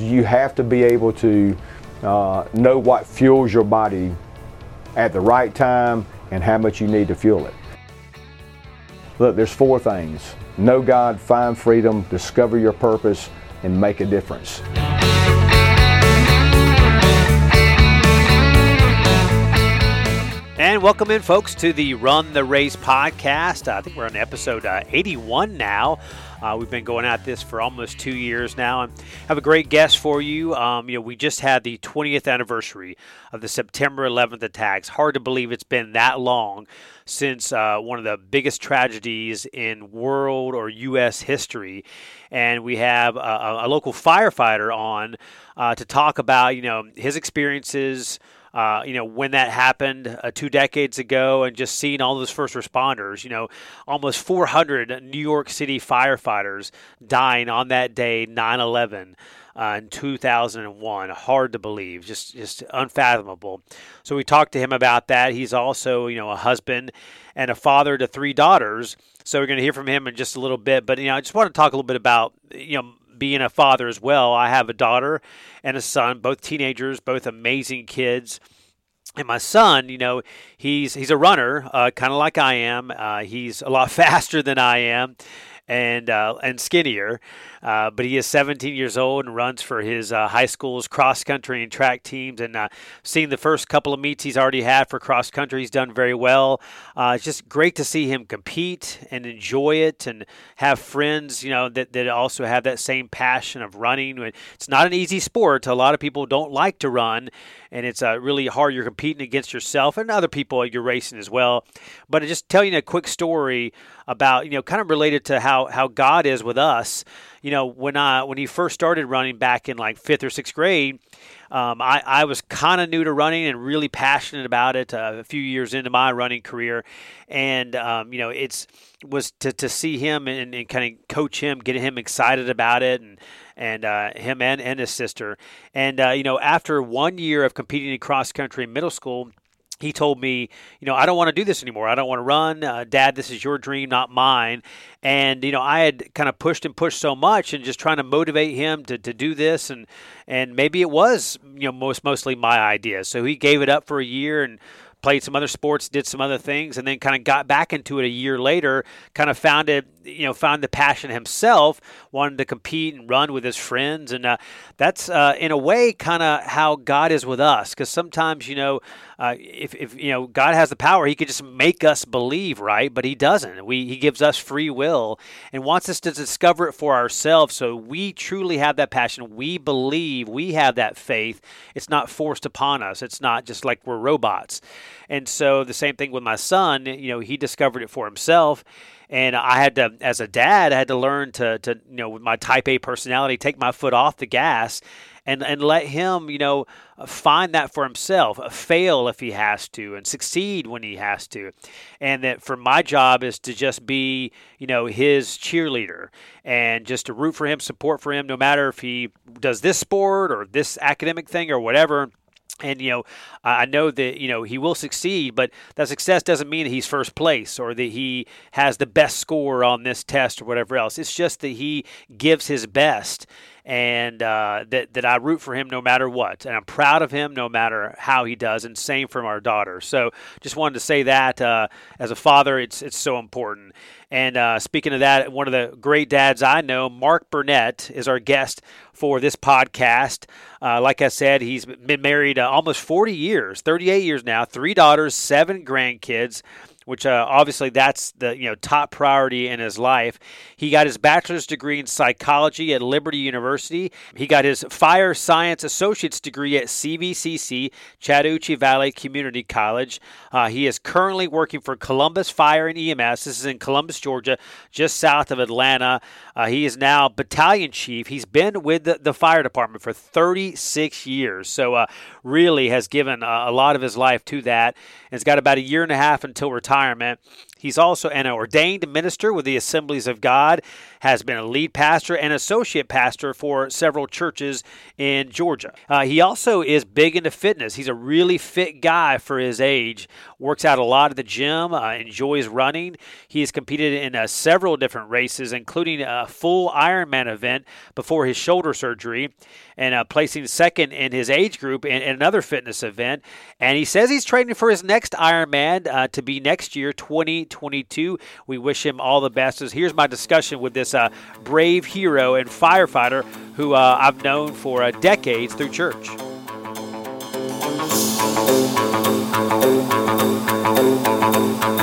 You have to be able to uh, know what fuels your body at the right time and how much you need to fuel it. Look, there's four things know God, find freedom, discover your purpose, and make a difference. Welcome in, folks, to the Run the Race podcast. I think we're on episode uh, 81 now. Uh, we've been going at this for almost two years now, and have a great guest for you. Um, you know, we just had the 20th anniversary of the September 11th attacks. Hard to believe it's been that long since uh, one of the biggest tragedies in world or U.S. history, and we have a, a local firefighter on uh, to talk about you know his experiences uh, you know, when that happened uh, two decades ago and just seeing all those first responders, you know, almost 400 New York City firefighters dying on that day, 9 11. Uh, in 2001. Hard to believe, just just unfathomable. So we talked to him about that. He's also, you know, a husband and a father to three daughters. So we're going to hear from him in just a little bit. But you know, I just want to talk a little bit about you know being a father as well. I have a daughter and a son, both teenagers, both amazing kids. And my son, you know, he's he's a runner, uh, kind of like I am. Uh, he's a lot faster than I am, and uh, and skinnier. Uh, but he is 17 years old and runs for his uh, high school's cross country and track teams. And uh, seeing the first couple of meets he's already had for cross country, he's done very well. Uh, it's just great to see him compete and enjoy it and have friends, you know, that, that also have that same passion of running. It's not an easy sport. A lot of people don't like to run, and it's uh, really hard. You're competing against yourself and other people you're racing as well. But just telling a quick story about, you know, kind of related to how, how God is with us you know, when I when he first started running back in like fifth or sixth grade, um, I, I was kind of new to running and really passionate about it uh, a few years into my running career, and um, you know, it's was to, to see him and, and kind of coach him, get him excited about it, and and uh, him and, and his sister. And uh, you know, after one year of competing in cross country in middle school, he told me, you know, I don't want to do this anymore. I don't want to run. Uh, Dad, this is your dream, not mine. And, you know, I had kind of pushed and pushed so much and just trying to motivate him to, to do this. And, and maybe it was, you know, most mostly my idea. So he gave it up for a year and played some other sports, did some other things, and then kind of got back into it a year later. Kind of found it, you know, found the passion himself, wanted to compete and run with his friends, and uh, that's uh, in a way kind of how God is with us. Because sometimes, you know, uh, if, if you know God has the power, He could just make us believe, right? But He doesn't. We He gives us free will and wants us to discover it for ourselves. So we truly have that passion. We believe. We have that faith. It's not forced upon us. It's not just like we're robots. And so the same thing with my son. You know, he discovered it for himself and I had to, as a dad, I had to learn to, to you know, with my Type A personality, take my foot off the gas and and let him, you know, find that for himself, uh, fail if he has to, and succeed when he has to, and that for my job is to just be, you know, his cheerleader and just to root for him, support for him, no matter if he does this sport or this academic thing or whatever and you know i know that you know he will succeed but that success doesn't mean that he's first place or that he has the best score on this test or whatever else. It's just that he gives his best and uh, that that I root for him no matter what, and I'm proud of him no matter how he does, and same from our daughter. So just wanted to say that uh, as a father, it's it's so important. And uh, speaking of that, one of the great dads I know, Mark Burnett, is our guest for this podcast. Uh, like I said, he's been married uh, almost 40 years, 38 years now, three daughters, seven grandkids which uh, obviously that's the you know top priority in his life. He got his bachelor's degree in psychology at Liberty University. He got his fire science associate's degree at CVCC Chattahoochee Valley Community College. Uh, he is currently working for Columbus Fire and EMS. This is in Columbus, Georgia, just south of Atlanta. Uh, he is now battalion chief. He's been with the, the fire department for 36 years, so uh, really has given a, a lot of his life to that. And he's got about a year and a half until retirement retirement. He's also an ordained minister with the Assemblies of God, has been a lead pastor and associate pastor for several churches in Georgia. Uh, he also is big into fitness. He's a really fit guy for his age, works out a lot at the gym, uh, enjoys running. He has competed in uh, several different races, including a full Ironman event before his shoulder surgery and uh, placing second in his age group in, in, another fitness event. And he says he's training for his next Ironman uh, to be next year, 2022. We wish him all the best. Here's my discussion with this uh, brave hero and firefighter who uh, I've known for uh, decades through church.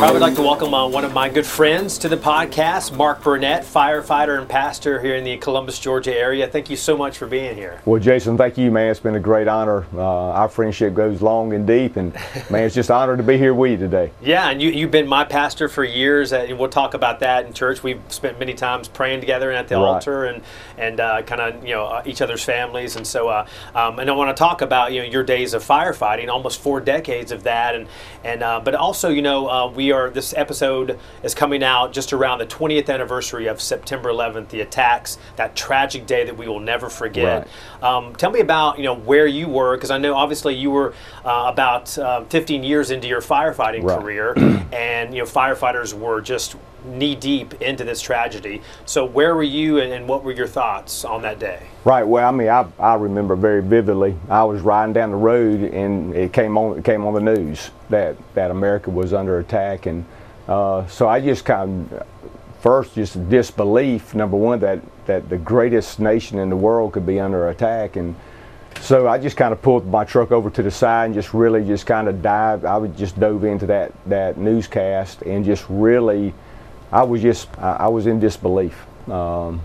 I would like to welcome uh, one of my good friends to the podcast, Mark Burnett, firefighter and pastor here in the Columbus, Georgia area. Thank you so much for being here. Well, Jason, thank you, man. It's been a great honor. Uh, our friendship goes long and deep, and man, it's just an honor to be here with you today. Yeah, and you, you've been my pastor for years, and we'll talk about that in church. We've spent many times praying together at the right. altar and and uh, kind of you know uh, each other's families, and so uh, um, and I want to talk about you know your days of firefighting, almost four decades of that, and and uh, but also you know we are this episode is coming out just around the 20th anniversary of September 11th, the attacks, that tragic day that we will never forget. Right. Um, tell me about you know where you were because I know obviously you were uh, about uh, 15 years into your firefighting right. career, and you know firefighters were just knee deep into this tragedy. So where were you, and, and, what were your thoughts on that day? Right. Well, I mean, I, I remember very vividly. I was riding down the road, and it came on it came on the news that that America was under attack, and uh, so I just kind of first just disbelief. Number one, that that the greatest nation in the world could be under attack, and so I just kind of pulled my truck over to the side and just really just kind of dived. I would just dove into that that newscast and just really I was just, I was in disbelief. Um,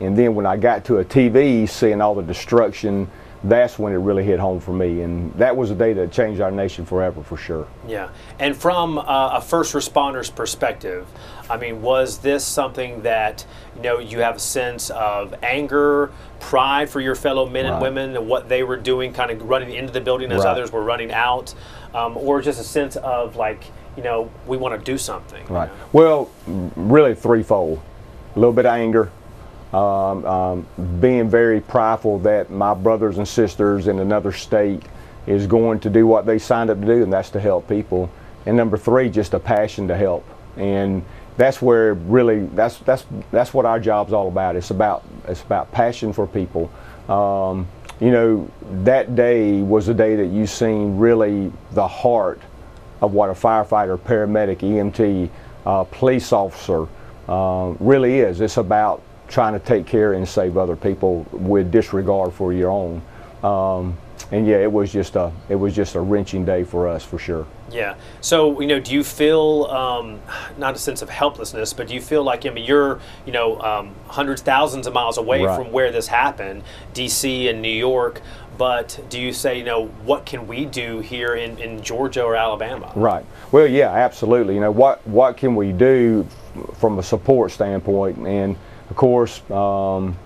and then when I got to a TV, seeing all the destruction, that's when it really hit home for me. And that was a day that changed our nation forever, for sure. Yeah. And from uh, a first responder's perspective, I mean, was this something that, you know, you have a sense of anger, pride for your fellow men right. and women and what they were doing, kind of running into the building as right. others were running out? Um, or just a sense of like, you know, we want to do something. Right. You know? Well, really threefold. A little bit of anger, um, um, being very prideful that my brothers and sisters in another state is going to do what they signed up to do, and that's to help people. And number three, just a passion to help. And that's where really that's that's that's what our job's all about. It's about it's about passion for people. Um, you know, that day was a day that you seen really the heart of what a firefighter, paramedic, EMT, uh, police officer uh, really is. It's about trying to take care and save other people with disregard for your own. Um, and yeah, it was just a it was just a wrenching day for us for sure. Yeah. So you know, do you feel um, not a sense of helplessness, but do you feel like I mean you're you know um, hundreds, thousands of miles away right. from where this happened, D.C. and New York? But do you say, you know, what can we do here in, in Georgia or Alabama? Right. Well, yeah, absolutely. You know, what what can we do from a support standpoint? And of course, um,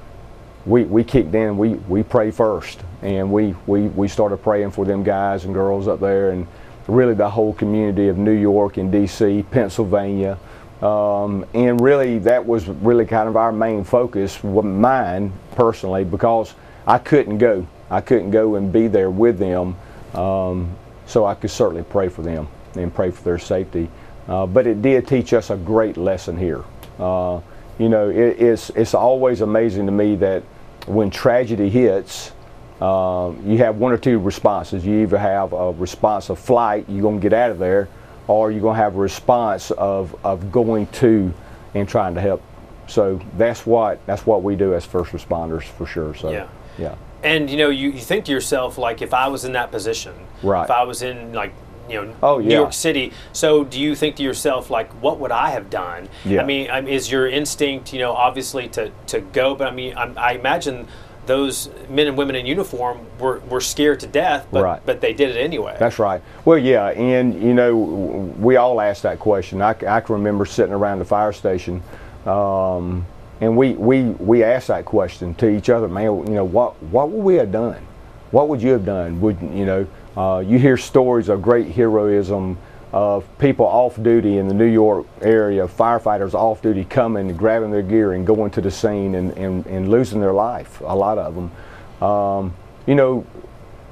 we we kicked in. We we pray first, and we we we started praying for them guys and girls up there, and really the whole community of New York and D.C., Pennsylvania. Um, and really, that was really kind of our main focus, mine personally, because I couldn't go. I couldn't go and be there with them, um, so I could certainly pray for them and pray for their safety. Uh, but it did teach us a great lesson here. Uh, you know, it, it's it's always amazing to me that when tragedy hits, uh, you have one or two responses. You either have a response of flight, you're going to get out of there, or you're going to have a response of, of going to and trying to help. So that's what that's what we do as first responders for sure. So yeah, yeah and you know you, you think to yourself like if i was in that position right if i was in like you know oh, yeah. new york city so do you think to yourself like what would i have done yeah. i mean I mean, is your instinct you know obviously to, to go but i mean I, I imagine those men and women in uniform were, were scared to death, but, right. but they did it anyway. That's right. Well, yeah, and you know, we all asked that question. I, I can remember sitting around the fire station um, and we, we, we asked that question to each other, man, you know, what, what would we have done? What would you have done? Would, you know, uh, you hear stories of great heroism, of people off duty in the New York area, firefighters off duty coming grabbing their gear and going to the scene and, and, and losing their life, a lot of them. Um, you know,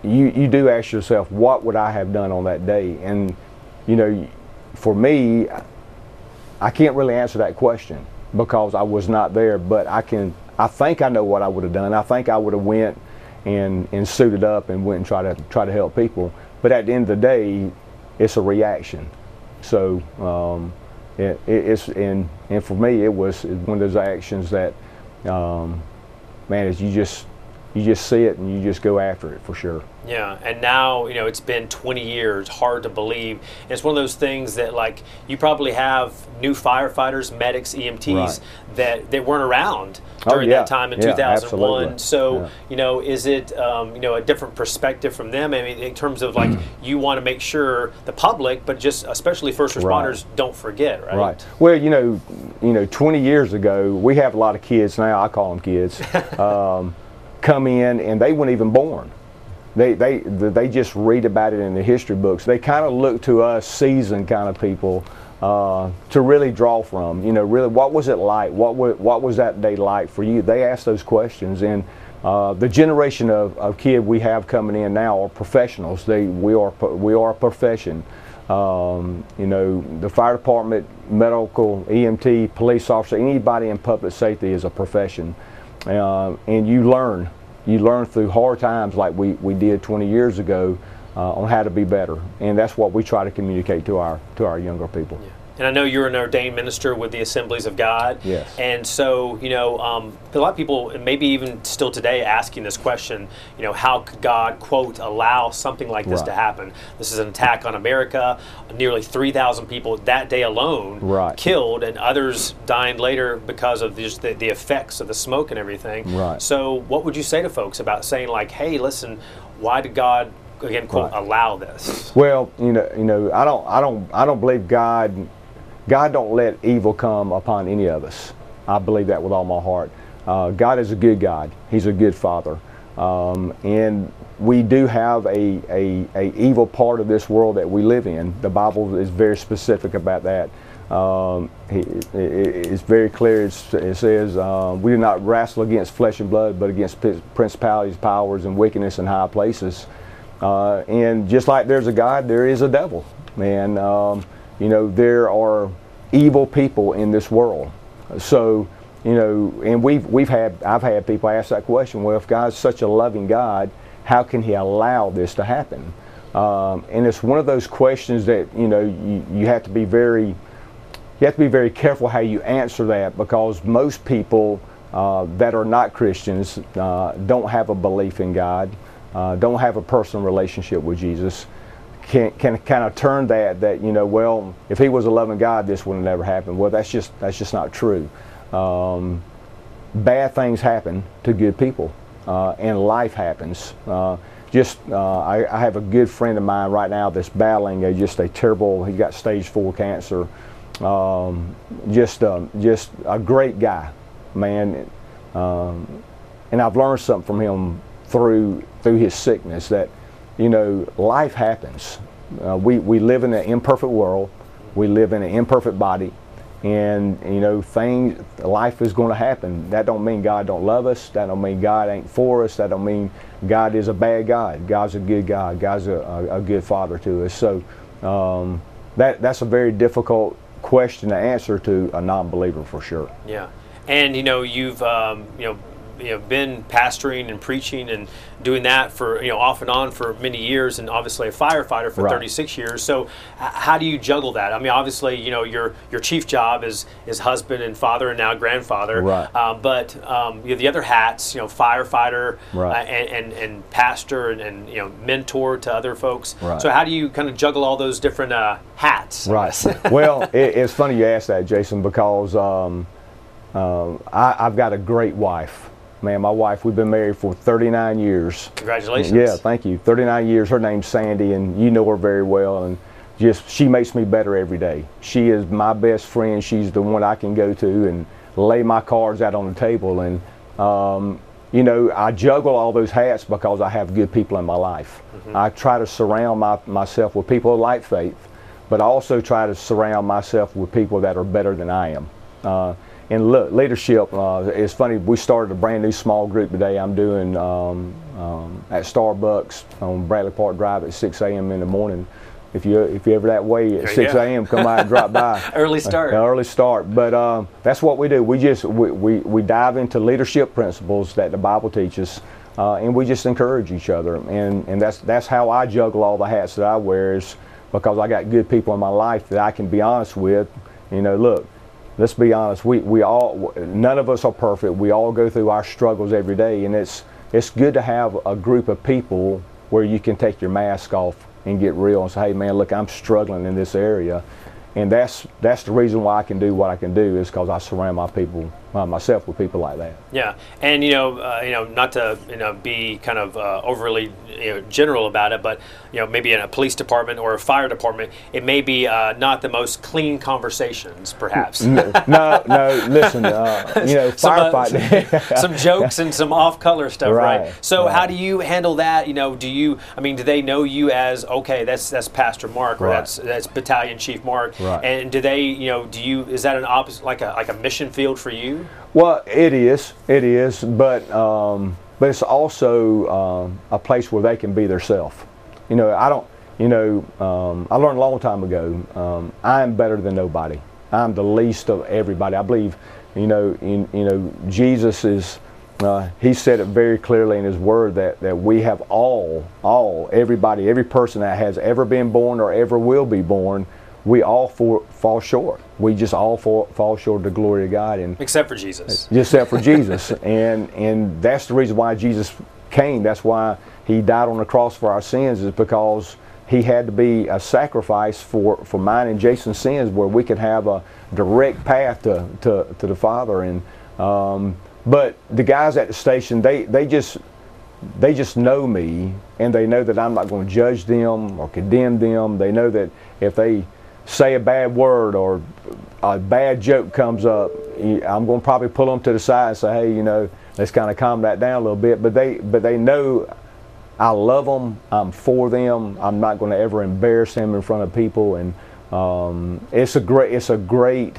you, you do ask yourself, what would I have done on that day? And, you know, for me, I can't really answer that question because I was not there, but I can, I think I know what I would have done. I think I would have went and, and suited up and went and try to, try to help people. But at the end of the day, it's a reaction. So um, it, it's and and for me, it was one of those actions that, um, man, is you just you just see it and you just go after it for sure. Yeah, and now you know it's been 20 years. Hard to believe. And it's one of those things that like you probably have new firefighters, medics, EMTs Right. that that weren't around Oh, during yeah. that time in Yeah, 2001. absolutely. So Yeah. you know, is it um, you know a different perspective from them? I mean, in terms of like you want to make sure the public, but just especially first Right. responders, don't forget, right? Right. Well, you know, you know, 20 years ago, we have a lot of kids now. I call them kids. um, come in and they weren't even born. They they they just read about it in the history books. They kind of look to us seasoned kind of people uh, to really draw from. You know, really, what was it like? What was what was that day like for you? They ask those questions and. Uh, the generation of, of kid we have coming in now are professionals. They we are we are a profession. Um, you know, the fire department, medical, EMT, police officer, anybody in public safety is a profession. Uh, and you learn. You learn through hard times like we, we did 20 years ago uh, on how to be better. And that's what we try to communicate to our, to our younger people. And I know you're an ordained minister with the Assemblies of God. Yes. And so, you know, um, a lot of people, and maybe even still today, asking this question, you know, how could God, quote, allow something like this Right. to happen? This is an attack on America. Nearly 3,000 people that day alone Right. killed, and others dying later because of just the, the effects of the smoke and everything. Right. So, what would you say to folks about saying, like, hey, listen, why did God, again, quote, Right. allow this? Well, you know, you know, I don't, I don't, I don't believe God. God don't let evil come upon any of us. I believe that with all my heart. Uh, God is a good God. He's a good Father, um, and we do have a, a, a evil part of this world that we live in. The Bible is very specific about that. Um, he, it, it's very clear. It's, it says, uh, "We do not wrestle against flesh and blood, but against principalities, powers, and wickedness in high places." Uh, and just like there's a God, there is a devil. And, um, you know, there are evil people in this world. So, you know, and we've, we've had, I've had people ask that question well, if God's such a loving God, how can He allow this to happen? Um, and it's one of those questions that, you know, you, you have to be very, you have to be very careful how you answer that because most people uh, that are not Christians uh, don't have a belief in God, uh, don't have a personal relationship with Jesus. Can, can kind of turn that that you know well if he was a loving God this would have never happened. Well that's just that's just not true. Um, bad things happen to good people uh, and life happens. Uh, just uh, I, I have a good friend of mine right now that's battling a, just a terrible he got stage four cancer. Um, just um, just a great guy man. Um, and I've learned something from him through through his sickness that you know life happens. Uh, we, we live in an imperfect world. We live in an imperfect body. And you know things life is going to happen. That don't mean god don't love us. That don't mean god ain't for us. That don't mean god is a bad god. God's a good god. God's a, a, a good father to us. So um, that that's a very difficult question to answer to a non-believer for sure. Yeah, and you know you've um, you know you know been pastoring and preaching and doing that for you know off and on for many years, and obviously a firefighter for Right. 36 years. So h- how do you juggle that? I mean, obviously you know your your chief job is is husband and father and now grandfather. Right. Uh, but um, you know the other hats, you know firefighter Right. uh, and, and and pastor and, and you know mentor to other folks. Right. So how do you kind of juggle all those different uh, hats? Right. well, it, it's funny you ask that, Jason, because um, um, I, I've got a great wife. Man, my wife, we've been married for 39 years. Congratulations. Yeah, thank you. 39 years. Her name's Sandy, and you know her very well. And just she makes me better every day. She is my best friend. She's the one I can go to and lay my cards out on the table. And um, you know, I juggle all those hats because I have good people in my life. I try to surround my, myself with people of like faith. but I also try to surround myself with people that are better than I am. Uh, and look, leadership, uh, it's funny, we started a brand new small group today. I'm doing um, um, at Starbucks on Bradley Park Drive at 6 a.m. in the morning. If you if you ever that way at 6 a.m., come by and drop by. early start. Uh, early start. But um, that's what we do. We just we, we, we dive into leadership principles that the Bible teaches. Uh, and we just encourage each other, and, and that's that's how I juggle all the hats that I wear is because I got good people in my life that I can be honest with. You know, look, let's be honest. We we all none of us are perfect. We all go through our struggles every day, and it's it's good to have a group of people where you can take your mask off and get real and say, hey man, look, I'm struggling in this area, and that's that's the reason why I can do what I can do is because I surround my people uh, myself with people like that. Yeah, and you know, uh, you know, not to you know be kind of uh, overly you know, general about it, but you know, maybe in a police department or a fire department, it may be uh, not the most clean conversations, perhaps. no, no, no, listen, uh, you know, firefighting, some, some, jokes and some off-color stuff, right? Right, So, right. how do you handle that? You know, do you? I mean, do they know you as okay? That's that's Pastor Mark, or Right. that's that's Battalion Chief Mark, Right. and do they? You know, do you? Is that an opposite, like a like a mission field for you? Well, it is, it is, but um, but it's also um, a place where they can be themselves. You know, I don't. You know, um, I learned a long time ago. Um, I am better than nobody. I'm the least of everybody. I believe. You know, in, you know, Jesus is. Uh, he said it very clearly in his word that, that we have all, all, everybody, every person that has ever been born or ever will be born, we all for, fall short. We just all fall, fall short of the glory of God. And Except for Jesus. except for Jesus. And and that's the reason why Jesus came. That's why he died on the cross for our sins is because he had to be a sacrifice for, for mine and Jason's sins where we could have a direct path to, to, to the Father. And um, but the guys at the station, they, they just they just know me and they know that I'm not going to judge them or condemn them. They know that if they say a bad word or a bad joke comes up, I'm going to probably pull them to the side and say, hey, you know, let's kind of calm that down a little bit. But they, but they know I love them. I'm for them. I'm not going to ever embarrass them in front of people. And um, it's a great, it's a great,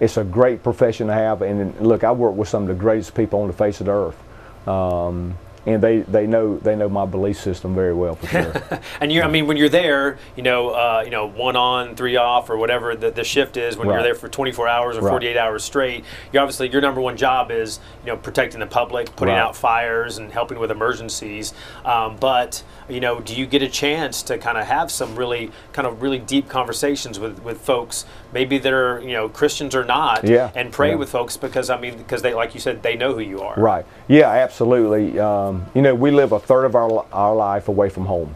it's a great profession to have. And look, I work with some of the greatest people on the face of the earth. Um, and they, they know they know my belief system very well for sure. And you, I mean, when you're there, you know, uh, you know, one on, three off, or whatever the, the shift is. When you're there for 24 hours or Right. 48 hours straight, you obviously your number one job is, you know, protecting the public, putting Right. out fires, and helping with emergencies. Um, but you know, do you get a chance to kind of have some really, kind of really deep conversations with with folks, maybe that are you know Christians or not, Yeah. and pray Yeah. with folks because I mean, because they, like you said, they know who you are. Right. Yeah, absolutely. Um, you know, we live a third of our, our life away from home.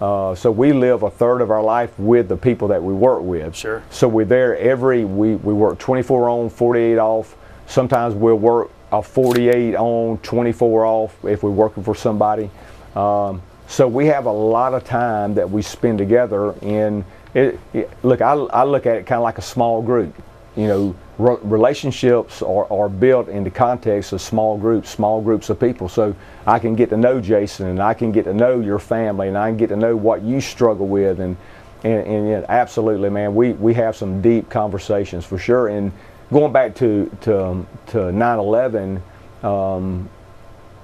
Uh, so we live a third of our life with the people that we work with. Sure. So we're there every, we, we work 24 on, 48 off. Sometimes we'll work a 48 on, 24 off if we're working for somebody. Um, so we have a lot of time that we spend together and it, it, look, I, I look at it kind of like a small group you know, re- relationships are, are built in the context of small groups, small groups of people. So I can get to know Jason, and I can get to know your family, and I can get to know what you struggle with, and and, and yeah, absolutely, man, we, we have some deep conversations for sure. And going back to to um, to 9/11, um,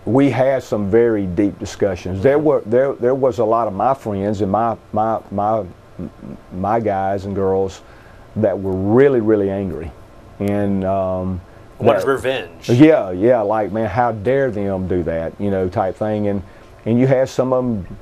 we had some very deep discussions. There were there there was a lot of my friends and my my my my guys and girls that were really really angry, and um, revenge. yeah, yeah, like man, how dare them do that, you know, type thing. And and you have some of them.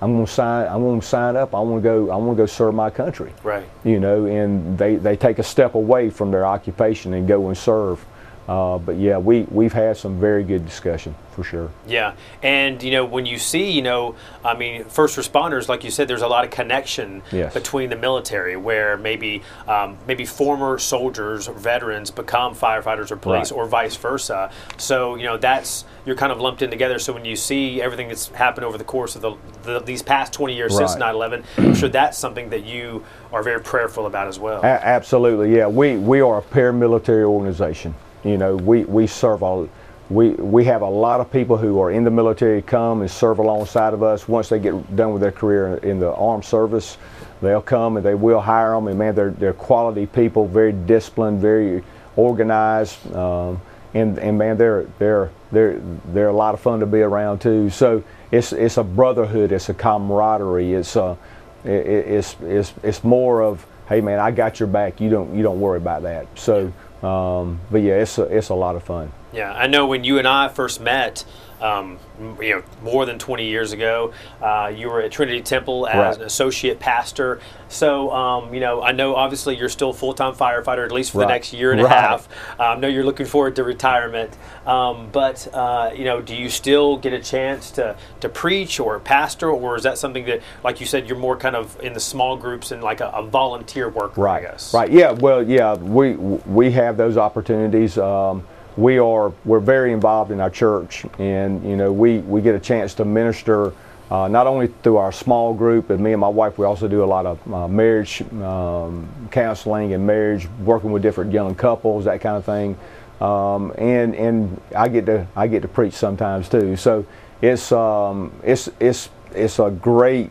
I'm gonna sign. I'm gonna sign up. I want to go. I want to go serve my country. Right. You know, and they they take a step away from their occupation and go and serve. Uh, but yeah, we we've had some very good discussion for sure. Yeah, and you know when you see, you know, I mean, first responders, like you said, there's a lot of connection Yes. between the military, where maybe um, maybe former soldiers or veterans become firefighters or police, Right. or vice versa. So you know that's you're kind of lumped in together. So when you see everything that's happened over the course of the, the these past 20 years since 9/11, I'm sure that's something that you are very prayerful about as well. A- absolutely, yeah. We we are a paramilitary organization. You know, we we serve all. We we have a lot of people who are in the military come and serve alongside of us. Once they get done with their career in the armed service, they'll come and they will hire them. And man, they're they're quality people, very disciplined, very organized, um, and and man, they're they're they're they're a lot of fun to be around too. So it's it's a brotherhood, it's a camaraderie, it's a it, it's it's it's more of hey man, I got your back. You don't you don't worry about that. So, um, but yeah, it's a, it's a lot of fun. Yeah, I know when you and I first met, um, you know, more than 20 years ago. Uh, you were at Trinity Temple as right. an associate pastor. So, um, you know, I know obviously you're still full time firefighter, at least for right. the next year and right. a half. Um, I know you're looking forward to retirement. Um, but, uh, you know, do you still get a chance to, to preach or pastor, or is that something that, like you said, you're more kind of in the small groups and like a, a volunteer work? right. I guess? Right. Yeah. Well, yeah, we, we have those opportunities. Um, we are we're very involved in our church, and you know we we get a chance to minister uh, not only through our small group, but me and my wife we also do a lot of uh, marriage um, counseling and marriage, working with different young couples, that kind of thing. Um, and and I get to I get to preach sometimes too. So it's um, it's it's it's a great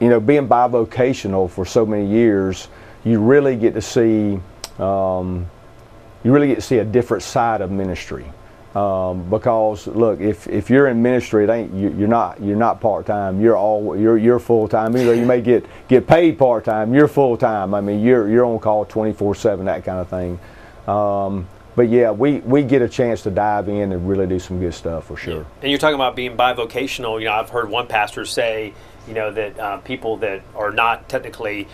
you know being bivocational for so many years. You really get to see. Um, you really get to see a different side of ministry. Um, because look, if, if you're in ministry, it ain't you, are not you're not part time. You're all you're you're full time. Even you may get get paid part time, you're full time. I mean, you're you're on call 24 seven, that kind of thing. Um, but yeah, we, we get a chance to dive in and really do some good stuff for sure. And you're talking about being bivocational. You know, I've heard one pastor say, you know, that uh, people that are not technically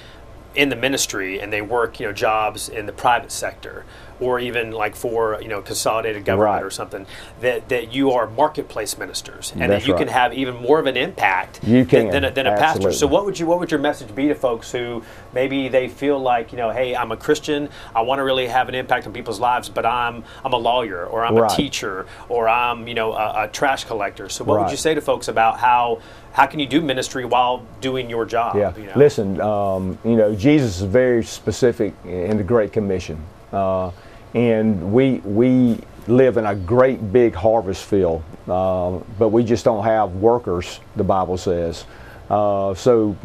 in the ministry and they work, you know, jobs in the private sector or even like for you know consolidated government right. or something that that you are marketplace ministers and That's that you right. can have even more of an impact you can. than, than, a, than a pastor so what would you what would your message be to folks who maybe they feel like you know hey i'm a christian i want to really have an impact on people's lives but i'm i'm a lawyer or i'm right. a teacher or i'm you know a, a trash collector so what would you say to folks about how how can you do ministry while doing your job? Yeah. You know? Listen, um, you know, Jesus is very specific in the Great Commission. Uh, and we we live in a great big harvest field, uh, but we just don't have workers. The Bible says. Uh, so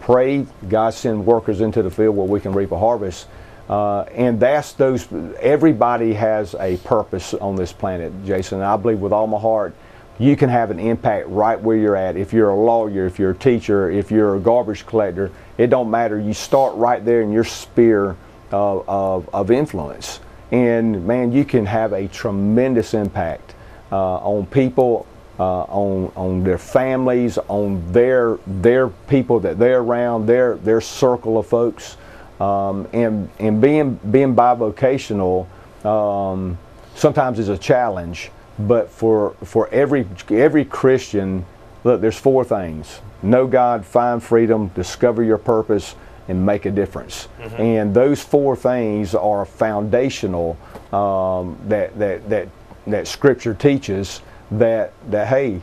pray God send workers into the field where we can reap a harvest. Uh, and that's those. Everybody has a purpose on this planet, Jason. And I believe with all my heart, you can have an impact right where you're at. If you're a lawyer, if you're a teacher, if you're a garbage collector, it don't matter. You start right there in your sphere of, of, of influence and man, you can have a tremendous impact uh, on people, uh, on on their families, on their their people that they're around, their their circle of folks, um, and and being being bivocational um, sometimes is a challenge. But for for every every Christian, look, there's four things: know God, find freedom, discover your purpose, and make a difference. Mm-hmm. And those four things are foundational um, that, that, that, that Scripture teaches that, that, hey,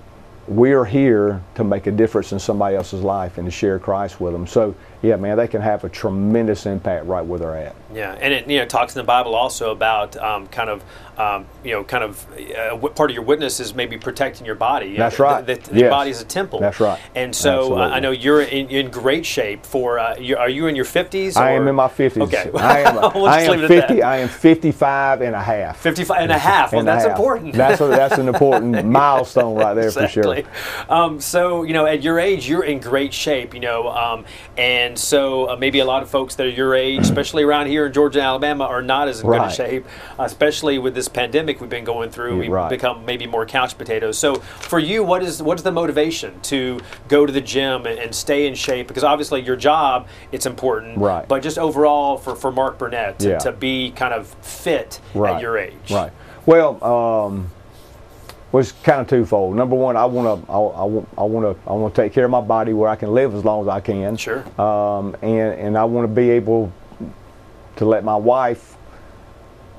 we're here to make a difference in somebody else's life and to share Christ with them. So, yeah, man, they can have a tremendous impact right where they're at. Yeah, and it you know talks in the Bible also about um, kind of um, you know kind of uh, part of your witness is maybe protecting your body. That's right. The, the, the yes. body is a temple. That's right. And so uh, I know you're in, in great shape. For uh, are you in your fifties? I am in my fifties. Okay, I am. we'll I am fifty. I am fifty-five and a half. Fifty-five and a half. Well, that's half. important. That's a, that's an important milestone right there exactly. for sure. Um, so you know, at your age, you're in great shape. You know, um, and so uh, maybe a lot of folks that are your age, especially around here in Georgia and Alabama, are not as in right. good shape, especially with this pandemic we've been going through. We've right. become maybe more couch potatoes. So for you, what is what is the motivation to go to the gym and, and stay in shape? Because obviously your job, it's important, right. but just overall for, for Mark Burnett to, yeah. to be kind of fit right. at your age. Right. Well, um, was kind of twofold. Number one, I want to I, I, want I want to I want to take care of my body where I can live as long as I can. Sure. Um, and and I want to be able to let my wife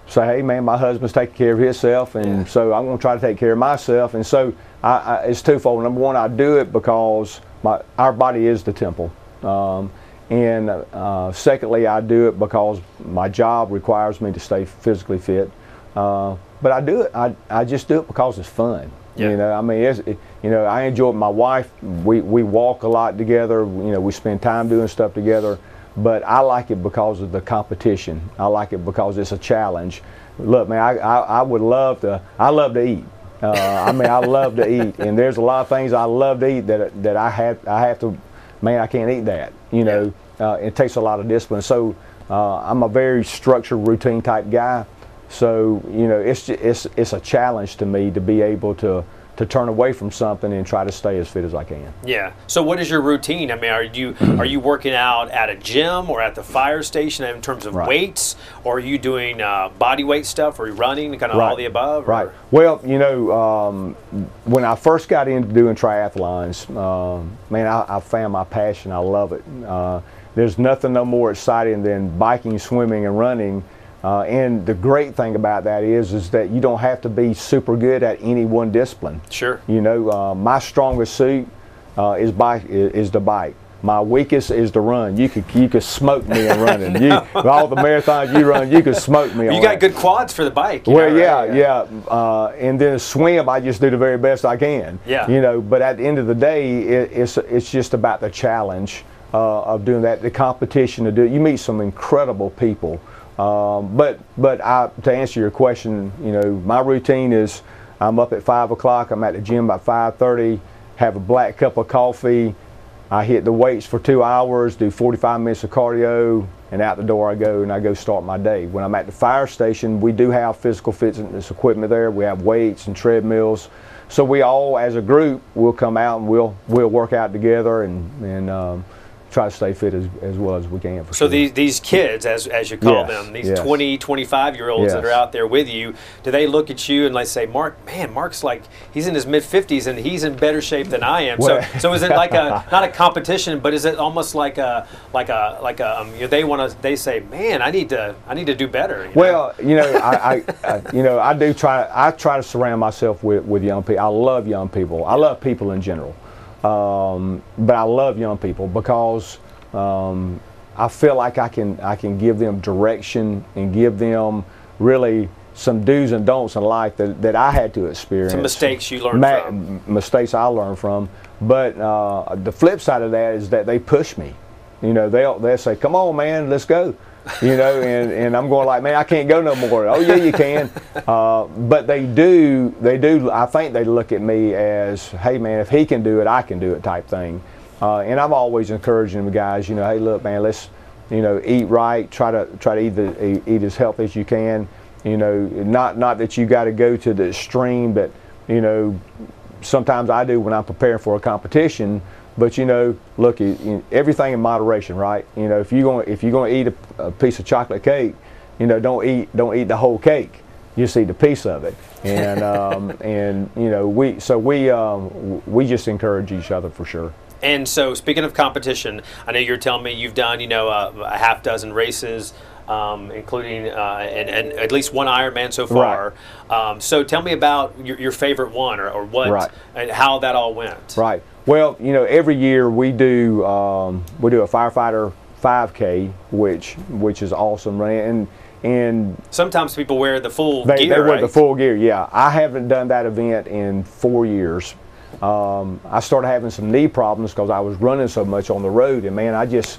say, hey man, my husband's taking care of himself, and yeah. so I'm going to try to take care of myself. And so I, I, it's twofold. Number one, I do it because my our body is the temple. Um, and uh, secondly, I do it because my job requires me to stay physically fit. Uh, but I do it. I, I just do it because it's fun. Yeah. You know, I mean, it's, it, you know, I enjoy it. My wife, we, we walk a lot together. You know, we spend time doing stuff together. But I like it because of the competition. I like it because it's a challenge. Look, man, I, I, I would love to. I love to eat. Uh, I mean, I love to eat, and there's a lot of things I love to eat that that I have I have to. Man, I can't eat that. You know, uh, it takes a lot of discipline. So uh, I'm a very structured, routine type guy. So you know, it's it's it's a challenge to me to be able to to turn away from something and try to stay as fit as I can. Yeah. So what is your routine? I mean, are you are you working out at a gym or at the fire station in terms of Right. weights, or are you doing uh, body weight stuff, or are you running, kind of all the above? or- Right. Well, you know, um, when I first got into doing triathlons, um, man, I, I found my passion. I love it. Uh, there's nothing no more exciting than biking, swimming, and running. Uh, and the great thing about that is, is that you don't have to be super good at any one discipline. Sure. You know, uh, my strongest suit uh, is bike is, the bike. My weakest is the run. You could you could smoke me in running. You, all the marathons you run, you could smoke me. You got that. good quads for the bike. Well, know, yeah, right? yeah. Uh, and then swim, I just do the very best I can. Yeah. You know, but at the end of the day, it, it's it's just about the challenge uh, of doing that, the competition to do. it. You meet some incredible people. Um, but but I, to answer your question, you know, my routine is I'm up at five o'clock. I'm at the gym by five thirty. Have a black cup of coffee. I hit the weights for two hours, do 45 minutes of cardio, and out the door I go and I go start my day. When I'm at the fire station, we do have physical fitness equipment there. We have weights and treadmills. So we all, as a group, will come out and we'll we'll work out together and and um, try to stay fit as, as well as we can. For So sure. these these kids, as, as you call Yes, them, these yes. 20, 25 year olds that are out there with you, do they look at you and like say, Mark, man, Mark's like he's in his mid fifties and he's in better shape than I am. Well- so so is it like a not a competition, but is it almost like a like a like a um, you know, they want to they say, man, I need to I need to do better. you know? Well, you know, I, I, I, you know, I do try. I try to surround myself with, with young people. I love young people. I love people in general, um, but I love young people because um, I feel like I can I can give them direction and give them really some do's and don'ts in life that, that I had to experience. Some mistakes you learned Ma- from. mistakes I learned from. But uh, the flip side of that is that they push me. You know, they'll they'll say, "Come on, man, let's go." You know, and, and I'm going like, "Man, I can't go no more." Oh yeah, you can. Uh, but they do, they do. I think they look at me as, "Hey, man, if he can do it, I can do it," type thing. Uh, and I'm always encouraging the guys. You know, hey, look, man, let's you know eat right. Try to try to eat the, eat, as healthy as you can. You know, not not that you got to go to the extreme, but you know, sometimes I do when I'm preparing for a competition. But you know, look, you, you, everything in moderation, right? You know, if you're going if you're going to eat a, a piece of chocolate cake, you know, don't eat don't eat the whole cake. You just eat a piece of it, and um, and you know, we so we um, we just encourage each other for sure. And so, speaking of competition, I know you're telling me you've done, you know, uh, a half dozen races, um, including uh, and, and at least one Ironman so far. Um, so, tell me about your, your favorite one, or, or what, Right. and how that all went. Right. Well, you know, every year we do um, we do a firefighter 5K, which which is awesome, right? And and Sometimes people wear the full They, gear, they wear right? the full gear, yeah. I haven't done that event in four years. Um, I started having some knee problems because I was running so much on the road, and man, I just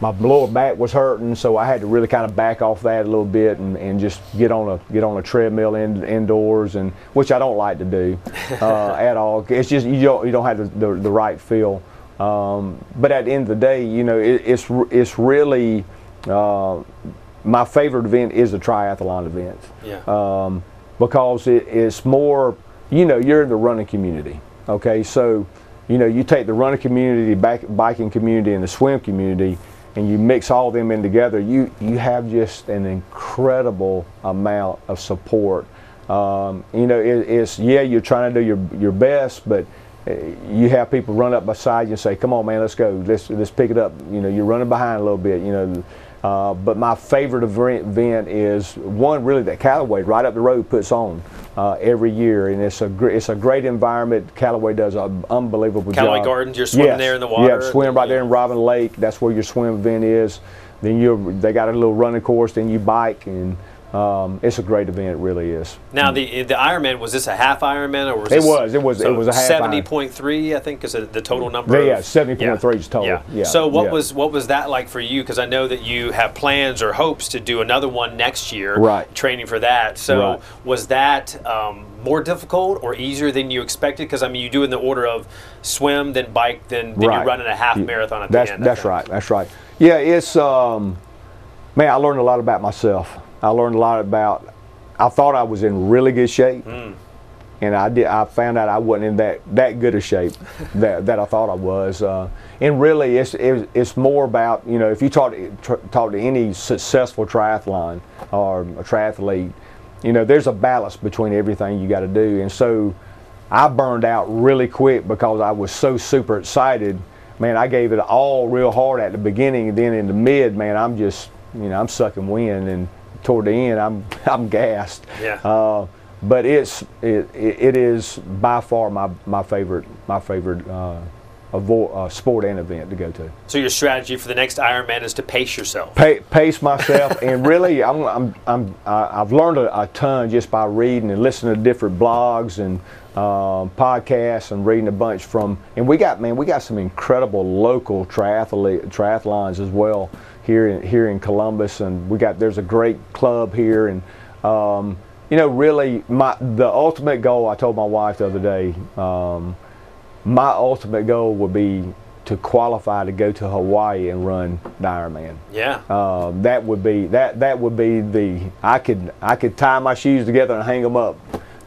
my lower back was hurting, so I had to really kind of back off that a little bit and, and just get on a get on a treadmill in, indoors, and which I don't like to do uh, at all. It's just you don't you don't have the, the, the right feel. Um, but at the end of the day, you know, it, it's it's really uh, my favorite event is the triathlon event Yeah. um, because it, it's more, you know, you're in the running community. Okay, so, you know, you take the running community, back, biking community, and the swim community, and you mix all them in together. You you have just an incredible amount of support. Um, you know, it, it's yeah, you're trying to do your your best, but uh, you have people run up beside you and say, "Come on, man, let's go. Let's let's pick it up." You know, you're running behind a little bit. You know, uh, but my favorite event is one really that Callaway right up the road puts on uh, every year, and it's a gr- it's a great environment. Callaway does an unbelievable Callaway job. Gardens, you're swimming Yes. there in the water. Yeah, swim right there in Robin Lake. That's where your swim event is. Then you they got a little running course. Then you bike and um, it's a great event. It really is. Now the the Ironman was this a half Ironman or was It this, was, it was- so it was a half seventy point three I think is the total number. Yeah, of- 70.3 is total. Yeah, So what yeah. was what was that like for you? Because I know that you have plans or hopes to do another one next year. Right. Training for that. So Right. was that um, more difficult or easier than you expected? Because I mean, you do in the order of swim, then bike, then, then Right. you're running a half Yeah. marathon at That's the end. that's right. That's right. Yeah, it's um, man. I learned a lot about myself. I learned a lot about. I thought I was in really good shape, Mm. and I did. I found out I wasn't in that that good a shape that, that I thought I was. Uh, and really, it's, it's it's more about you know if you talk tr- talk to any successful triathlon or a triathlete, you know there's a balance between everything you got to do, and so. I burned out really quick because I was so super excited. Man, I gave it all real hard at the beginning, and then in the mid, man, I'm just, you know, I'm sucking wind, and toward the end, I'm, I'm gassed. Yeah. Uh, but it's, it, it is by far my, my favorite, my favorite uh, uh, sport and event to go to. So your strategy for the next Ironman is to pace yourself. Pa- pace myself, and really, I'm, I'm, I'm, I- I've learned a, a ton just by reading and listening to different blogs and um, podcasts and reading a bunch from. And we got, man, we got some incredible local triathlete triathlons as well here in here in Columbus, and we got there's a great club here, and um, you know, really, my the ultimate goal. I told my wife the other day. Um, my ultimate goal would be to qualify to go to Hawaii and run the Ironman. Yeah. Uh, that would be that that would be the I could I could tie my shoes together and hang them up.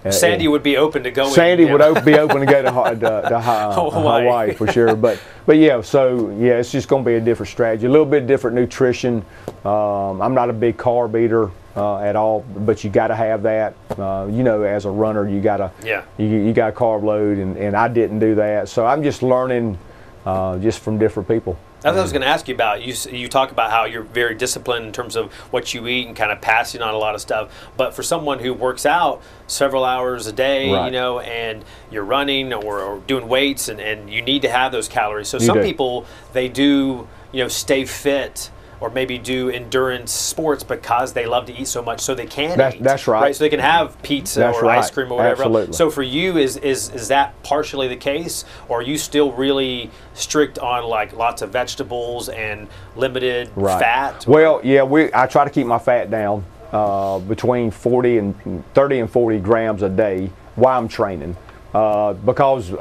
Uh, Sandy would be open to going. Sandy would op- be open to go to, to, to Ha- Hawaii. Hawaii. for sure. But but yeah, so yeah, it's just going to be a different strategy, a little bit different nutrition. Um, I'm not a big carb eater uh, at all, but you got to have that. Uh, you know, as a runner, you got to Yeah. you, you got a carb load, and, and I didn't do that. So I'm just learning uh, just from different people. That's what I was going to ask you about. You you talk about how you're very disciplined in terms of what you eat and kind of passing on a lot of stuff. But for someone who works out several hours a day, you know, and you're running or, or doing weights, and, and you need to have those calories. So You some do. people they do you know stay fit. Or maybe do endurance sports because they love to eat so much, so they can That's- eat. that's right. So they can have pizza That's or ice cream or whatever. Absolutely. So for you, is is is that partially the case, or are you still really strict on like lots of vegetables and limited Right. fat? Well, yeah, we I try to keep my fat down uh, between 40 and 30 and 40 grams a day while I'm training uh, because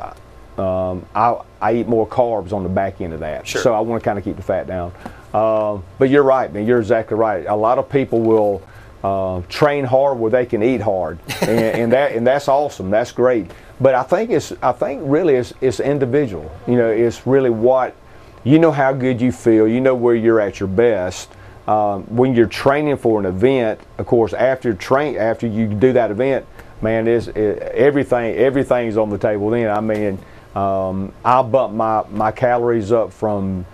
um, I, I eat more carbs on the back end of that. Sure. So I want to kind of keep the fat down. Um, but you're right, man. You're exactly right. A lot of people will uh, train hard where they can eat hard, and, and that and that's awesome. That's great. But I think it's I think really it's it's individual. You know, it's really what you know how good you feel. You know where you're at your best. Um, when you're training for an event, of course, after train after you do that event, man, is everything everything's on the table. Then I mean, um, I'll bump my my calories up from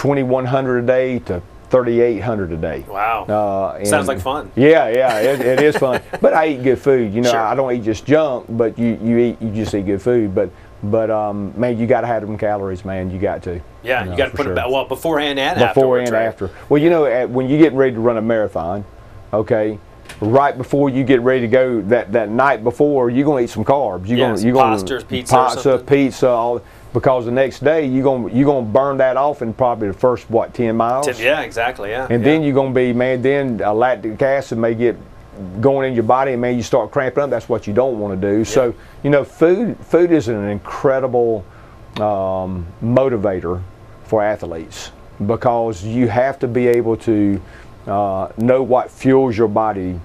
2100 a day to 3800 a day. Wow. Uh, Sounds like fun. Yeah, yeah, it, it is fun. But I eat good food. You know, Sure. I don't eat just junk, but you, you eat you just eat good food. But but um, man, you got to have them calories, man. You got to. Yeah, you, got to put sure. it back. Well, beforehand and before and right? after. Well, you know, at, when you're getting ready to run a marathon, okay, right before you get ready to go, that, that night before, you're gonna eat some carbs. You're Yeah, gonna you're gonna pasta pizza pasta, pizza, all because the next day you're gonna you're gonna burn that off in probably the first what ten miles. Yeah, exactly. Yeah. And yeah. then you're gonna be man. Then a lactic acid may get going in your body, and man, you start cramping up. That's what you don't want to do. So you know, food food is an incredible um, motivator for athletes because you have to be able to uh, know what fuels your body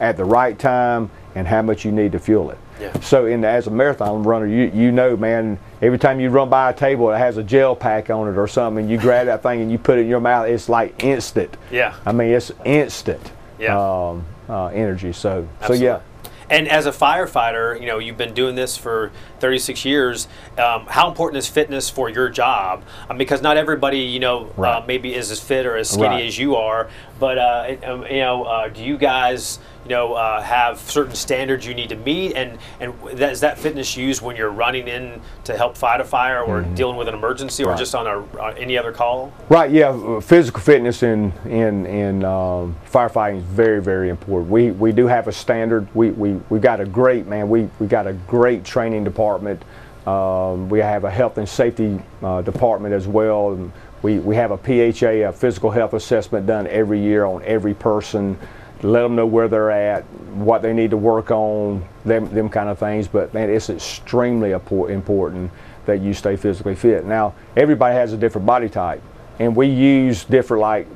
at the right time and how much you need to fuel it. Yeah. So, in as a marathon runner, you you know, man, every time you run by a table that has a gel pack on it or something, you grab that thing and you put it in your mouth, it's like instant. Yeah. I mean, it's instant. Yeah. Um, uh, energy. So, Absolutely. so yeah. And as a firefighter, you know, you've been doing this for 36 years. Um, how important is fitness for your job? Um, because not everybody, you know, uh, maybe is as fit or as skinny Right. as you are. But uh, um, you know, uh, do you guys you know, uh, have certain standards you need to meet, and and that, is that fitness used when you're running in to help fight a fire or mm-hmm. dealing with an emergency, or just on a on any other call? Right. Yeah. Physical fitness in in in um, firefighting is very very important. We we do have a standard. We we we got a great man. We we got a great training department. Um, we have a health and safety uh, department as well. And we, we have a PHA, a physical health assessment done every year on every person let them know where they're at, what they need to work on, them, them kind of things. But man, it's extremely important that you stay physically fit. Now, everybody has a different body type, and we use different like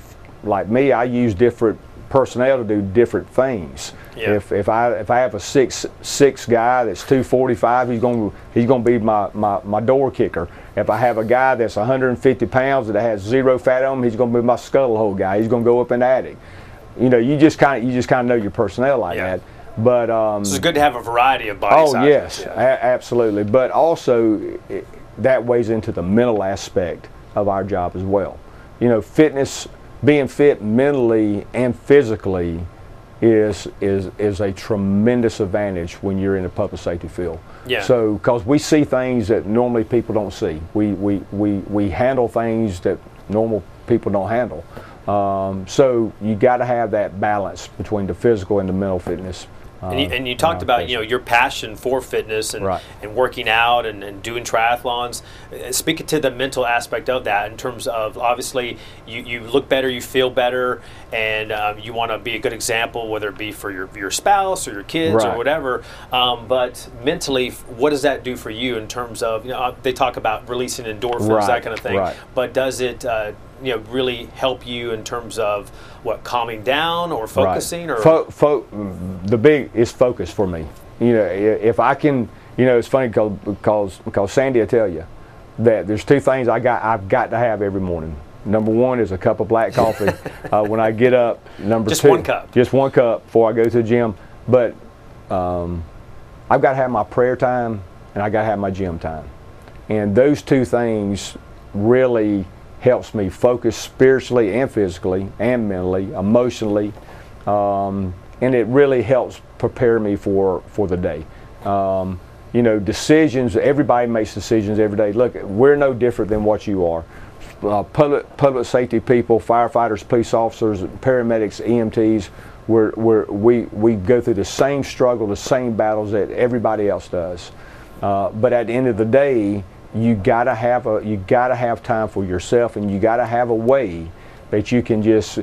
like me. I use different personnel to do different things. Yeah. If, if I if I have a six six guy that's 245, he's going he's going to be my, my, my door kicker. If I have a guy that's 150 pounds that has zero fat on him, he's going to be my scuttle hole guy. He's going to go up in the attic you know, you just kind of you just kind of know your personnel like yeah. that. But um, so it's good to have a variety of body oh, sizes. yes, yeah. a- absolutely. But also, it, that weighs into the mental aspect of our job as well. You know, fitness, being fit mentally and physically, is is is a tremendous advantage when you're in the public safety field. Yeah. So, because we see things that normally people don't see, we we we we handle things that normal people don't handle. Um, so you got to have that balance between the physical and the mental fitness. And, you, and you, talked uh, about you know your passion for fitness and, right. and working out and, and, doing triathlons. Uh, speaking to the mental aspect of that, in terms of obviously you, you look better, you feel better, and um, you want to be a good example, whether it be for your, your spouse or your kids right. or whatever. Um, but mentally, what does that do for you in terms of you know uh, they talk about releasing endorphins, right. that kind of thing. But does it uh, you know really help you in terms of what calming down or focusing right. or? Fo- fo- the big is focus for me. You know if i can you know it's funny because because sandy will tell you that there's two things i got i've got to have every morning. Number one is a cup of black coffee uh, when i get up. Number just two one cup. just one cup before i go to the gym. But um, i've got to have my prayer time and i got to have my gym time. And those two things really helps me focus spiritually and physically and mentally, emotionally, um, and it really helps prepare me for, for the day. Um, you know, decisions, everybody makes decisions every day. Look, we're no different than what you are. Uh, public, public safety people, firefighters, police officers, paramedics, EMTs, we're, we're, we, we go through the same struggle, the same battles that everybody else does. Uh, but at the end of the day, you gotta have a you gotta have time for yourself and you gotta have a way that you can just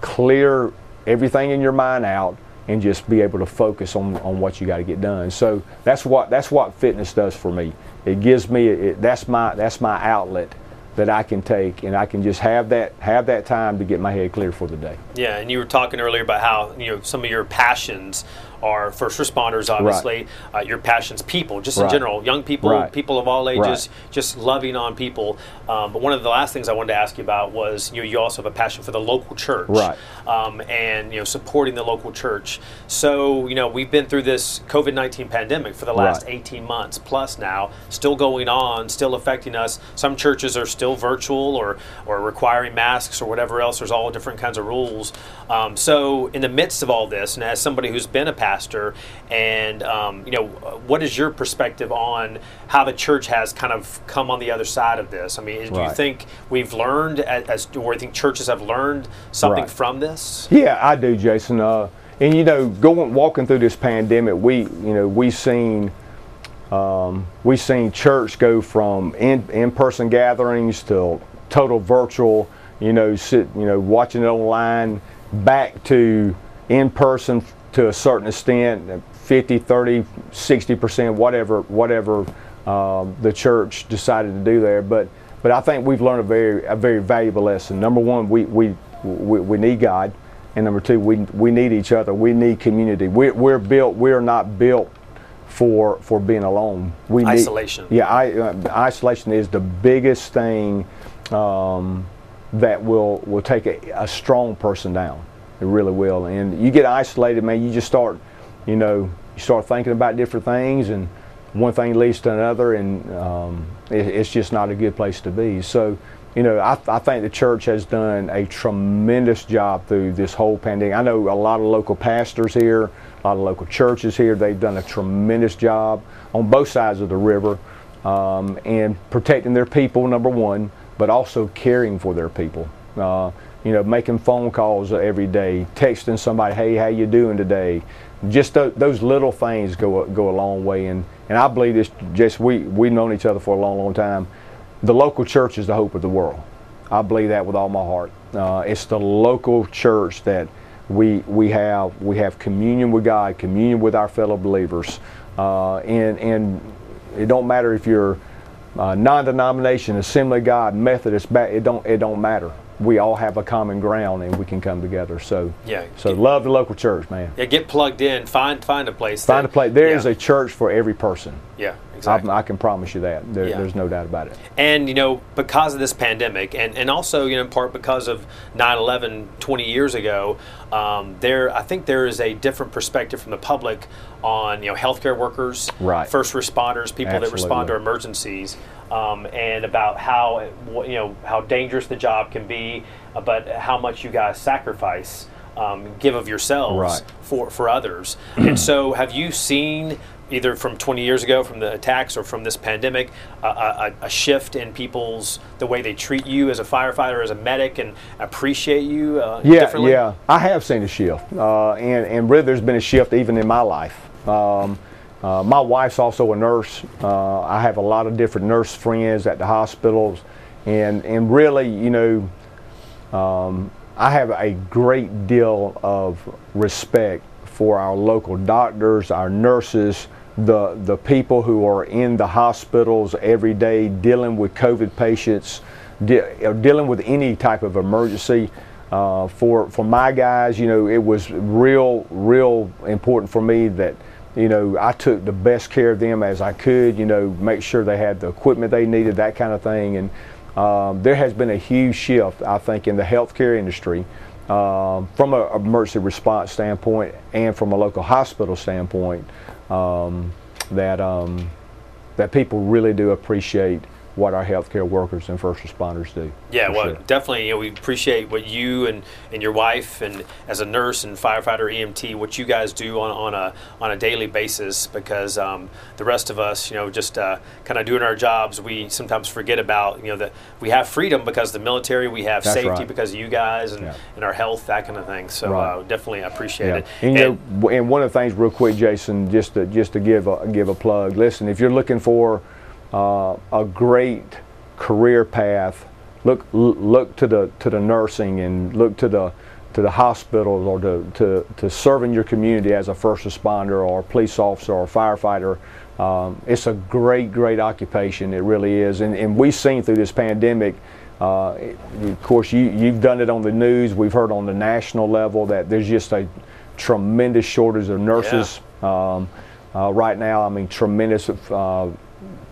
clear everything in your mind out and just be able to focus on, on what you got to get done. So that's what that's what fitness does for me. It gives me it, that's my that's my outlet that I can take and I can just have that have that time to get my head clear for the day. Yeah, and you were talking earlier about how you know some of your passions are first responders, obviously. Right. Uh, your passions, people, just right. in general, young people, right. people of all ages, just loving on people. Um, but one of the last things I wanted to ask you about was you know, you also have a passion for the local church, right? Um, and you know supporting the local church. So you know we've been through this COVID nineteen pandemic for the last eighteen months plus now, still going on, still affecting us. Some churches are still virtual or or requiring masks or whatever else. There's all different kinds of rules. Um, so in the midst of all this, and as somebody who's been a pastor pastor, and um, you know, what is your perspective on how the church has kind of come on the other side of this? I mean, do right. you think we've learned, as, or do you think churches have learned something right. from this? Yeah, I do, Jason. Uh, and you know, going walking through this pandemic, we you know we've seen. Um, we've seen church go from in, in-person gatherings to total virtual, you know, sit, you know, watching it online, back to in-person to a certain extent 50 30 60 percent whatever whatever um, the church decided to do there. But but I think we've learned a very a very valuable lesson. Number one we we we, we need God. And number two we we need each other. We need community. We, we're built we're not built for for being alone. We isolation. Need, yeah I, uh, isolation is the biggest thing um, that will will take a, a strong person down it really will. And you get isolated, man. You just start, you know, you start thinking about different things, and one thing leads to another, and um, it, it's just not a good place to be. So, you know, I, I think the church has done a tremendous job through this whole pandemic. I know a lot of local pastors here, a lot of local churches here. They've done a tremendous job on both sides of the river um, and protecting their people, number one, but also caring for their people. Uh, you know, making phone calls every day, texting somebody, "Hey, how you doing today?" Just th- those little things go go a long way. And and I believe this. Just we we've known each other for a long, long time. The local church is the hope of the world. I believe that with all my heart. Uh, it's the local church that we we have we have communion with God, communion with our fellow believers, uh, and and it don't matter if you're uh, non-denomination, Assembly God, Methodist, it don't it don't matter we all have a common ground and we can come together. So yeah, so get, love the local church, man. Yeah, get plugged in. Find find a place. Find that, a place. There yeah. is a church for every person. Yeah, exactly. I, I can promise you that. There, yeah. There's no doubt about it. And you know, because of this pandemic, and and also you know, in part because of 9/11 20 years ago, um, there I think there is a different perspective from the public on you know healthcare workers, right. first responders, people Absolutely. that respond to emergencies um, and about how you know how dangerous the job can be, uh, but how much you guys sacrifice, um, give of yourselves right. for for others. and so, have you seen either from 20 years ago from the attacks or from this pandemic a, a, a, shift in people's the way they treat you as a firefighter as a medic and appreciate you uh, yeah yeah. I have seen a shift uh, and, and really there's been a shift even in my life. Um, uh, my wife's also a nurse. Uh, I have a lot of different nurse friends at the hospitals, and and really, you know, um, I have a great deal of respect for our local doctors, our nurses, the the people who are in the hospitals every day dealing with COVID patients, de- dealing with any type of emergency. Uh, for for my guys, you know, it was real real important for me that you know, I took the best care of them as I could, you know, make sure they had the equipment they needed, that kind of thing. And um, there has been a huge shift, I think, in the healthcare industry um, from an emergency response standpoint and from a local hospital standpoint um, that, um, that people really do appreciate what our healthcare workers and first responders do. Yeah, well, sure. definitely. You know, we appreciate what you and, and your wife and as a nurse and firefighter EMT, what you guys do on, on a on a daily basis. Because um, the rest of us, you know, just uh, kind of doing our jobs, we sometimes forget about you know that we have freedom because the military, we have That's safety right. because of you guys and, yeah. and our health, that kind of thing. So right. uh, definitely appreciate yeah. it. And, and, know, and one of the things, real quick, Jason, just to just to give a, give a plug. Listen, if you're looking for uh, a great career path. Look, look to the to the nursing and look to the to the hospitals or to, to, to serving your community as a first responder or a police officer or firefighter. Um, it's a great, great occupation. It really is. And, and we've seen through this pandemic, uh, of course, you, you've done it on the news. We've heard on the national level that there's just a tremendous shortage of nurses yeah. um, uh, right now. I mean, tremendous. Uh,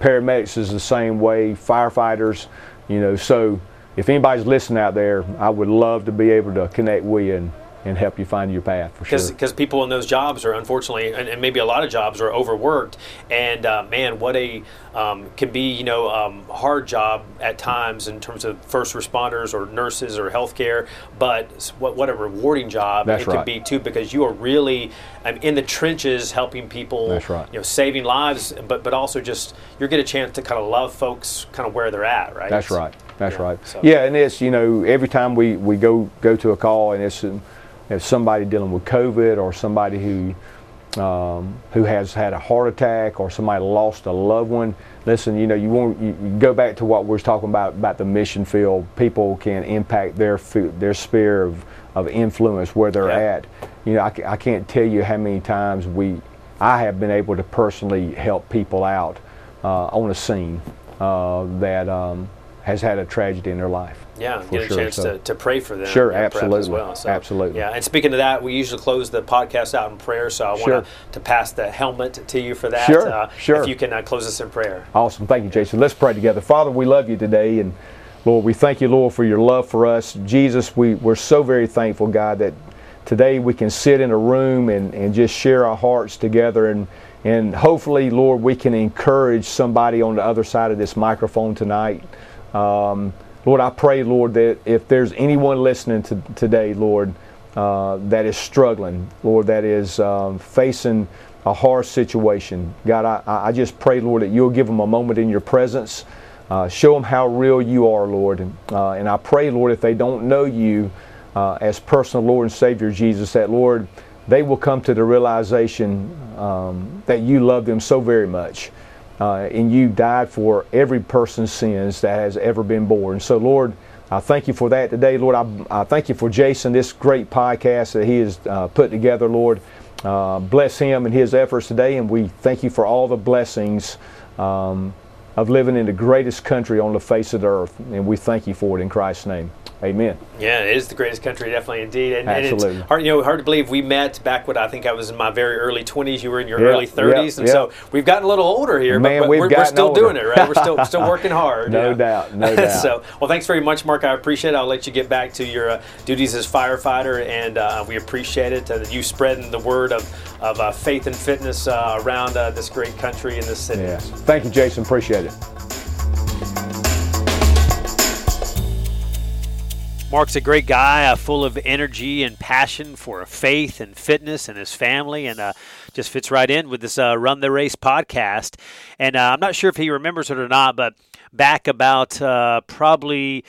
paramedics is the same way, firefighters, you know. So if anybody's listening out there, I would love to be able to connect with you and, and help you find your path for Cause, sure. Because people in those jobs are unfortunately, and, and, maybe a lot of jobs are overworked, and uh, man, what a um, can be you know um, hard job at times in terms of first responders or nurses or healthcare, but what what a rewarding job That's it right. could be too because you are really um, in the trenches helping people. That's right. You know, saving lives, but but also just you get a chance to kind of love folks kind of where they're at, right? That's right. That's yeah, right. So. Yeah, and it's you know every time we, we go go to a call and it's if somebody dealing with COVID or somebody who um, who has had a heart attack or somebody lost a loved one. Listen, you know, you want you, you go back to what we are talking about about the mission field. People can impact their their sphere of, of influence where they're yeah. at. You know, I, I can't tell you how many times we I have been able to personally help people out uh, on a scene uh, that um, has had a tragedy in their life. Yeah, get a sure. chance so, to, to pray for them. Sure, absolutely. As well. So, absolutely. Yeah, and speaking of that, we usually close the podcast out in prayer. So I sure. want to pass the helmet to you for that. Sure, uh, sure. If you can uh, close us in prayer. Awesome. Thank you, Jason. Let's pray together. Father, we love you today, and Lord, we thank you, Lord, for your love for us. Jesus, we, we're so very thankful, God, that today we can sit in a room and, and just share our hearts together and and hopefully, Lord, we can encourage somebody on the other side of this microphone tonight. Um, Lord, I pray, Lord, that if there's anyone listening to today, Lord, uh, that is struggling, Lord, that is um, facing a harsh situation, God, I, I just pray, Lord, that you'll give them a moment in your presence. Uh, show them how real you are, Lord. Uh, and I pray, Lord, if they don't know you uh, as personal Lord and Savior Jesus, that, Lord, they will come to the realization um, that you love them so very much. Uh, and you died for every person's sins that has ever been born. So, Lord, I thank you for that today, Lord. I, I thank you for Jason, this great podcast that he has uh, put together, Lord. Uh, bless him and his efforts today, and we thank you for all the blessings um, of living in the greatest country on the face of the earth. And we thank you for it in Christ's name. Amen. Yeah, it is the greatest country, definitely, indeed. And, Absolutely. and it's hard, you know, hard to believe we met back when I think I was in my very early 20s. You were in your early 30s, and so we've gotten a little older here. Man, but, we've we're, we're still older. doing it, right? We're still still working hard. no doubt, no doubt. so, well, thanks very much, Mark. I appreciate it. I'll let you get back to your uh, duties as firefighter, and uh, we appreciate it. Uh, you spreading the word of of uh, faith and fitness uh, around uh, this great country and this city. Yes. Thank you, Jason. Appreciate it. Mark's a great guy, uh, full of energy and passion for faith and fitness and his family, and uh, just fits right in with this uh, Run the Race podcast. And uh, I'm not sure if he remembers it or not, but back about uh, probably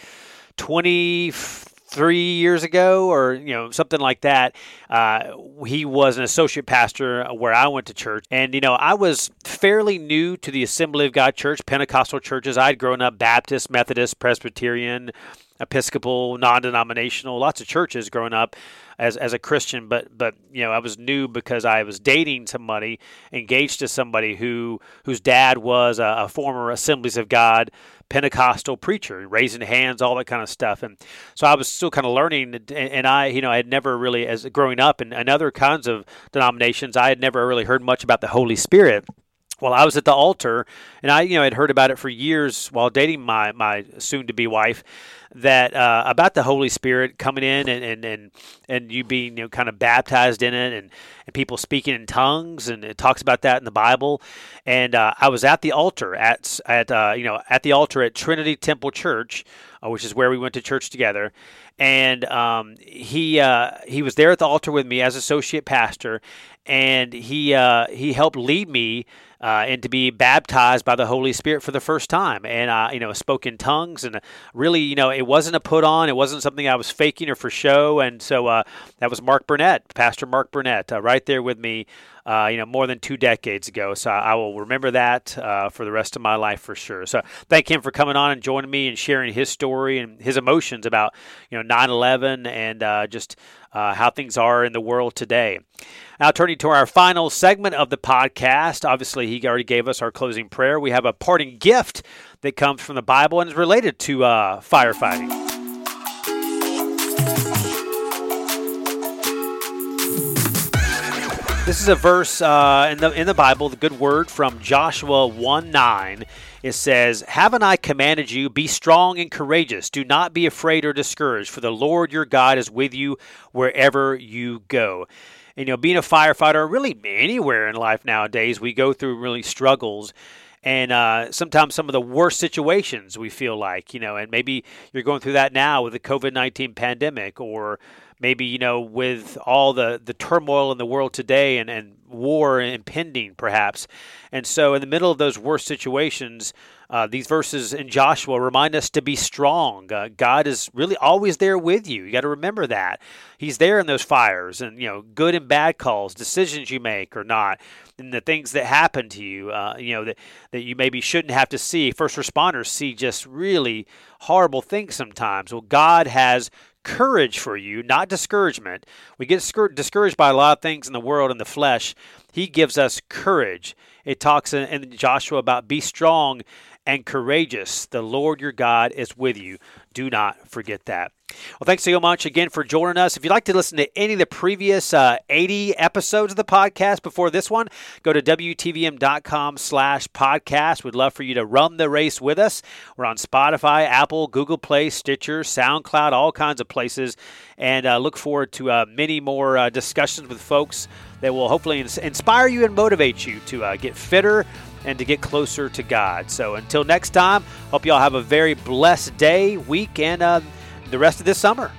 23 years ago or you know something like that uh, he was an associate pastor where i went to church and you know i was fairly new to the assembly of god church pentecostal churches i'd grown up baptist methodist presbyterian Episcopal, non-denominational, lots of churches growing up as as a Christian, but but you know I was new because I was dating somebody, engaged to somebody who whose dad was a, a former Assemblies of God Pentecostal preacher, raising hands, all that kind of stuff, and so I was still kind of learning. And, and I, you know, I had never really, as growing up in, in other kinds of denominations, I had never really heard much about the Holy Spirit well, I was at the altar, and I, you know, had heard about it for years while dating my my soon-to-be wife, that uh, about the Holy Spirit coming in and and and, and you being you know kind of baptized in it, and, and people speaking in tongues, and it talks about that in the Bible. And uh, I was at the altar at at uh, you know at the altar at Trinity Temple Church, uh, which is where we went to church together, and um, he uh, he was there at the altar with me as associate pastor, and he uh, he helped lead me uh, and to be baptized by the Holy Spirit for the first time. And I, you know, spoke in tongues, and really, you know, it wasn't a put on. It wasn't something I was faking or for show. And so uh, that was Mark Burnett, Pastor Mark Burnett, uh, right there with me. Uh, you know, more than two decades ago. So I will remember that uh, for the rest of my life for sure. So thank him for coming on and joining me and sharing his story and his emotions about, you know, 9/11 and uh, just uh, how things are in the world today. Now, turning to our final segment of the podcast, obviously, he already gave us our closing prayer. We have a parting gift that comes from the Bible and is related to uh, firefighting. This is a verse uh, in the in the Bible, the good word from Joshua one nine. It says, "Haven't I commanded you? Be strong and courageous. Do not be afraid or discouraged, for the Lord your God is with you wherever you go." And, you know, being a firefighter, really anywhere in life nowadays, we go through really struggles and uh, sometimes some of the worst situations we feel like, you know, and maybe you're going through that now with the COVID 19 pandemic or maybe you know with all the the turmoil in the world today and and war impending perhaps. And so in the middle of those worst situations uh, these verses in joshua remind us to be strong. Uh, god is really always there with you. You got to remember that. He's there in those fires and you know good and bad calls decisions you make or not and the things that happen to you uh, you know that, that you maybe shouldn't have to see. First responders see just really horrible things sometimes. Well god has courage for you, not discouragement. We get discouraged by a lot of things in the world and the flesh. He gives us courage. It talks in, Joshua about be strong and courageous. The Lord your God is with you. Do not forget that. Well, thanks so much again for joining us. If you'd like to listen to any of the previous uh, 80 episodes of the podcast before this one, go to WTVM.com slash podcast. We'd love for you to run the race with us. We're on Spotify, Apple, Google Play, Stitcher, SoundCloud, all kinds of places. And uh, look forward to uh, many more uh, discussions with folks that will hopefully ins- inspire you and motivate you to uh, get fitter and to get closer to God. So until next time, hope y'all have a very blessed day, week, and uh, the rest of this summer.